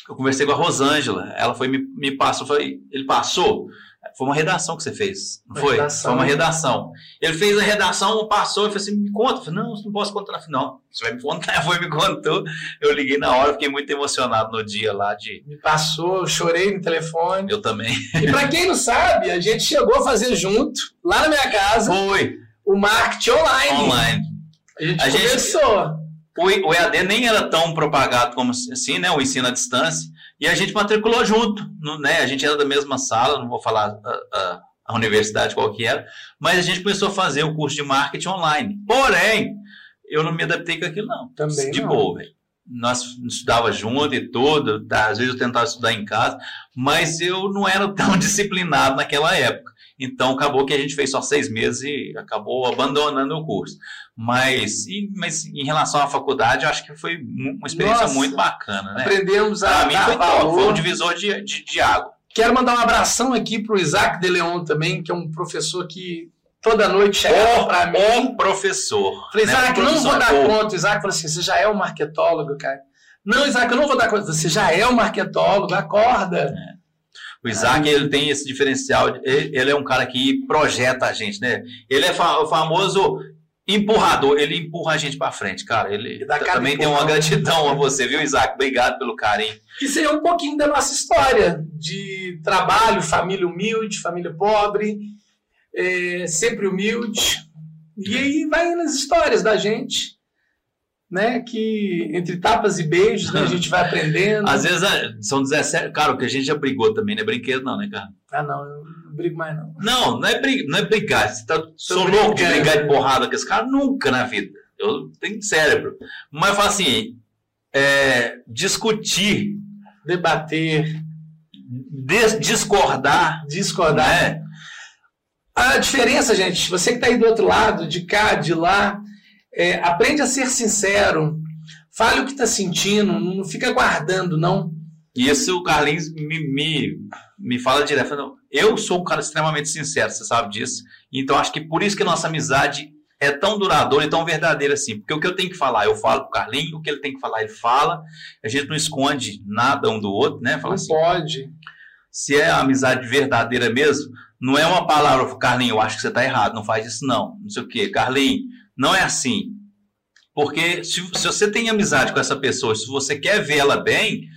eu conversei com a Rosângela. Ela foi me, me passou, foi, ele passou. Foi uma redação que você fez, não foi? Redação. Foi uma redação. Ele fez a redação, passou, e falou assim: me conta. Eu falei, não, não posso contar. Não, você vai me contar. Foi, me contou. Eu liguei na hora, fiquei muito emocionado no dia lá de. Me passou, eu chorei no telefone. Eu também. E para quem não sabe, a gente chegou a fazer junto, lá na minha casa. Foi. O marketing online. Online. A gente a começou. Gente, o, o EAD nem era tão propagado como assim, né? O ensino à distância. E a gente matriculou junto, né? A gente era da mesma sala, não vou falar a, a, a, universidade qual que era, mas a gente começou a fazer o curso de marketing online. Porém, eu não me adaptei com aquilo, não. Também de não. boa, velho. Nós estudava junto e tudo, tá? às vezes eu tentava estudar em casa, mas eu não era tão disciplinado naquela época. Então acabou que a gente fez só seis meses e acabou abandonando o curso. Mas, e, mas em relação à faculdade, eu acho que foi uma experiência Nossa, muito bacana, né? Aprendemos a. Pra mim foi, top, foi um divisor de, de, de água. Quero mandar um abração aqui para o Isaac de Leon também, que é um professor que toda noite chegava para mim. Um professor. Falei, né? Isaac, não vou dar conta. Isaac falou assim: você já é um marketólogo, cara. Não, Isaac, eu não vou dar conta. Você já é um marketólogo, acorda. É. O Isaac, ele tem esse diferencial, ele, é um cara que projeta a gente, né? Ele é o famoso empurrador, ele empurra a gente para frente, cara. Ele também tem uma gratidão a você, viu, Isaac? Obrigado pelo carinho. Isso aí é um pouquinho da nossa história de trabalho, família humilde, família pobre, é, sempre humilde. E aí vai nas histórias da gente, né? Que entre tapas e beijos né, a gente vai aprendendo. Às vezes é, são 17. Cara, o que a gente já brigou também, não é brinquedo, não, né, cara? Ah, não, eu não brigo mais, não. Não, não é, briga, não é brigar. Você tá, sou louco de brigar de porrada com esse cara? Nunca na vida. Eu tenho cérebro. Mas eu falo assim: é, discutir, debater, des, discordar. Discordar. Né? A diferença, gente, você que está aí do outro lado, de cá, de lá, é, aprende a ser sincero. Fale o que está sentindo, não fica guardando, não. Isso o Carlinhos me, me, me fala direto. Eu sou um cara extremamente sincero, você sabe disso. Então acho que por isso que a nossa amizade é tão duradoura e tão verdadeira assim. Porque o que eu tenho que falar, eu falo pro Carlinhos, o que ele tem que falar, ele fala. A gente não esconde nada um do outro, né? Fala não assim, pode. Se é amizade verdadeira mesmo, não é uma palavra, Carlinhos, eu acho que você está errado, não faz isso não. Não sei o quê. Carlinhos, não é assim. Porque se, se você tem amizade com essa pessoa, se você quer vê-la bem,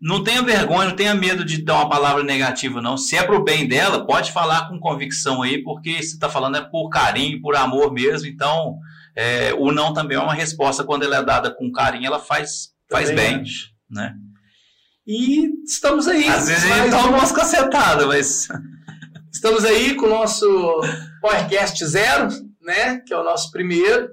não tenha vergonha, não tenha medo de dar uma palavra negativa, não. Se é pro bem dela, pode falar com convicção aí, porque você está falando é por carinho, por amor mesmo. Então, é, o não também é uma resposta. Quando ela é dada com carinho, ela faz, faz bem, né? E estamos aí. Às vezes a gente toma umas cacetadas, mas... Estamos aí com o nosso podcast zero, né? Que é o nosso primeiro.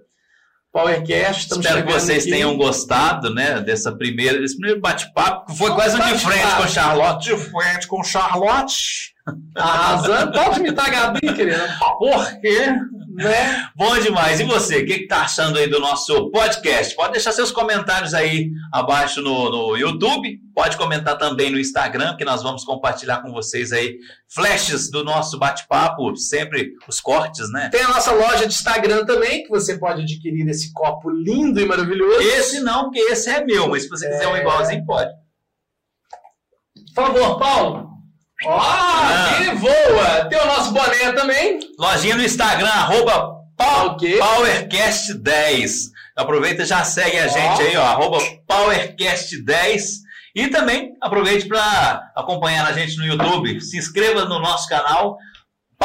PowerCast. Estamos Espero que vocês aqui. tenham gostado, né, dessa primeira, desse primeiro bate-papo, que foi quase um de frente com Charlotte. De frente com Charlotte. Arrasando. Pode imitar a Gabi, querida. Por quê? Né? Bom demais. E você, o que, que tá achando aí do nosso podcast? Pode deixar seus comentários aí abaixo no, no YouTube. Pode comentar também no Instagram, que nós vamos compartilhar com vocês aí flashes do nosso bate-papo, sempre os cortes, né? Tem a nossa loja de Instagram também, que você pode adquirir esse copo lindo e maravilhoso. Esse não, porque esse é meu, mas se você quiser um É. igualzinho, pode. Por favor, Paulo. Ó, Ah. voa! Tem o nosso boné também. Lojinha no Instagram, arroba quê? PowerCast10. Aproveita e já segue a Ó. gente aí, ó, arroba PowerCast10. E também aproveite para acompanhar a gente no YouTube. Se inscreva no nosso canal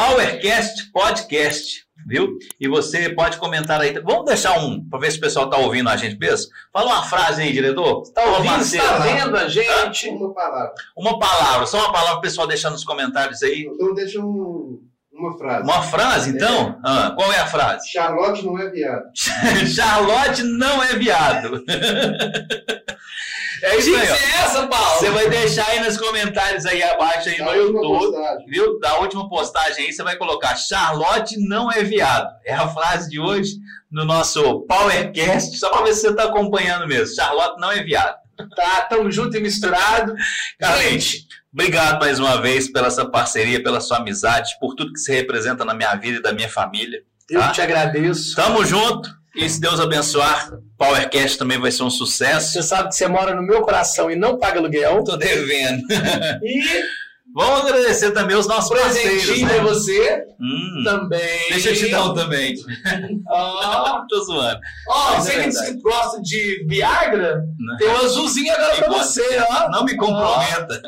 PowerCast Podcast, viu? E você pode comentar aí. Vamos deixar um, para ver se o pessoal tá ouvindo a gente mesmo. Fala uma frase aí, diretor. Tá Ô, ouvindo? Está vendo a gente? Uma palavra. Uma palavra, só uma palavra para o pessoal deixar nos comentários aí. Então deixa um- uma frase. Uma frase, então? Ah, qual é a frase? Charlotte não é viado. Charlotte não é viado. É isso aí, ser essa, Paulo. Você vai deixar aí nos comentários aí abaixo aí Da no última YouTube, postagem. viu? Da última postagem aí, você vai colocar Charlotte não é viado. É a frase de hoje no nosso Powercast, só para ver se você tá acompanhando mesmo. Charlotte não é viado. Tá, tamo junto e misturado. Carente, obrigado mais uma vez pela essa parceria, pela sua amizade, por tudo que você representa na minha vida e da minha família. Eu Tá. te agradeço. Tamo junto. E se Deus abençoar, Powercast também vai ser um sucesso. Você sabe que você mora no meu coração e não paga aluguel. Tô devendo. E Vamos agradecer também os nossos parceiros. presentinho Né? pra você Hum, também. deixa eu te dar um também. Ó, Tô zoando. ó, Mas você é que gosta de Viagra, tem um azulzinho agora pra Igual. você, ó. Não me comprometa.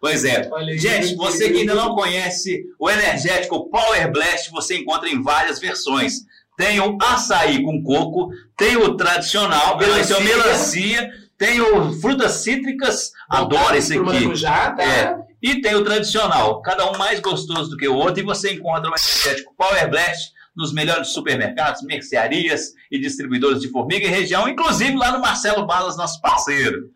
Pois é. Gente, você que ainda não conhece o energético Power Blast, você encontra em várias versões. Tem o açaí com coco, tem o tradicional, Melancia. tem o melancia, tem o frutas cítricas, adoro esse aqui. maracujá, tá? É. E tem o tradicional, cada um mais gostoso do que o outro, e você encontra o energético Power Blast nos melhores supermercados, mercearias e distribuidores de formiga e região, inclusive lá no Marcelo Balas, nosso parceiro.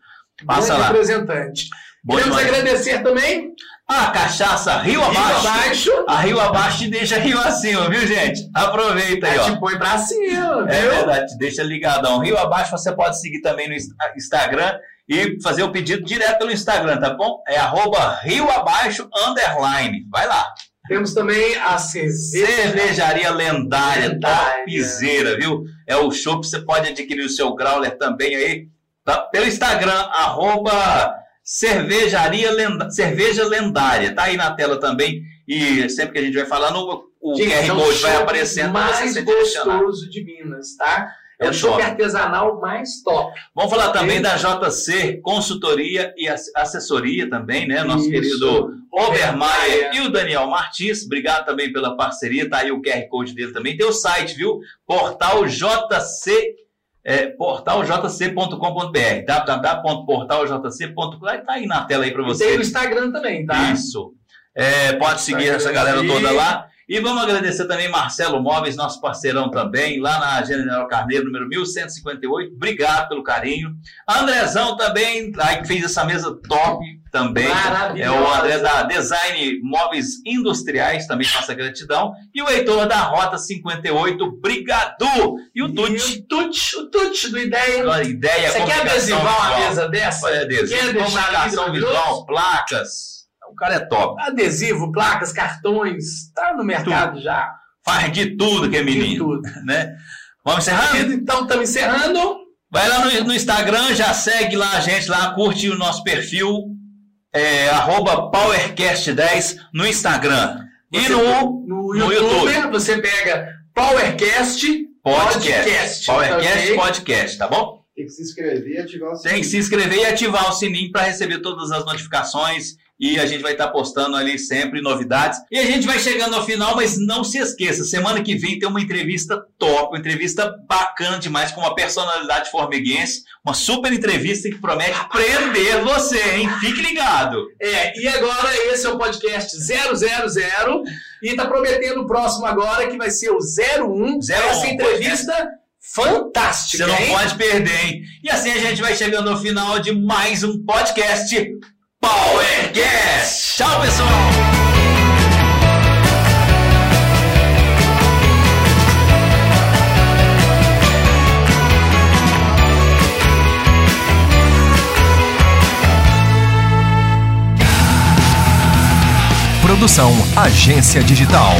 Passa Grande lá. representante. Bom Queremos agradecer também. A cachaça Rio Rio Abaixo. abaixo. A Rio Abaixo te deixa Rio acima, viu, gente? Aproveita aí, Ela ó. te põe pra cima, É viu? verdade, te deixa ligadão. Rio Abaixo você pode seguir também no Insta- Instagram e fazer o pedido direto pelo Instagram, tá bom? É arroba Rio Abaixo underline. Vai lá. Temos também a cerveja. Cervejaria lendária, Lendária. topzera, viu? É o show que você pode adquirir o seu growler também aí. tá? Pelo Instagram, arroba cervejaria lenda, cerveja lendária. Tá aí na tela também. E sempre que a gente vai falando, o Gente, é QR Code vai chopp aparecendo mais gostoso de Minas, tá? É, É o chopp top. artesanal mais top. Vamos falar também da JC Consultoria e Ass- Assessoria também, né? Nosso Isso. querido Obermaier Obermaier. e o Daniel Martins. Obrigado também pela parceria. Tá aí o QR Code dele também. Tem o site, viu? Portal JC. É, portaljc.com.br www.portaljc.com tá aí na tela aí para E tem você o Instagram também, tá? isso. É, pode seguir essa galera toda lá. E vamos agradecer também Marcelo Móveis, nosso parceirão também, lá na General Carneiro, número 1158. Obrigado pelo carinho. Andrezão também, aí que fez essa mesa top também. É o André da Design Móveis Industriais, também nossa gratidão. E o Heitor da Rota 58, obrigado! E o Tuti, o Tuti, o Tuti do Ideia. a ideia, Você quer adesivar uma mesa dessa? Olha, adesivo, Quer deixar visual, placas. O cara é top. Adesivo, placas, cartões, tá no mercado já. Faz de tudo que é De menino, tudo. né? Vamos encerrando? Então, estamos encerrando. Vai lá no, no Instagram, já segue lá a gente lá, curte o nosso perfil, é, arroba PowerCast10 no Instagram. E Você- no No, no YouTube, YouTube. você pega Powercast podcast. Podcast, PowerCast? Podcast, tá bom? Tem que se inscrever e ativar o Tem que se inscrever e ativar o sininho para receber todas as notificações e a gente vai estar postando ali sempre novidades. E a gente vai chegando ao final, mas não se esqueça, semana que vem tem uma entrevista top, uma entrevista bacana demais com uma personalidade formiguense, uma super entrevista que promete prender você, hein? Fique ligado. É, e agora esse é o podcast 000 e tá prometendo o próximo agora que vai ser o 01. 01, Essa entrevista fantástica, Você não hein? pode perder, hein? E assim a gente vai chegando ao final de mais um podcast PowerCast. Tchau, pessoal! Produção Agência Digital.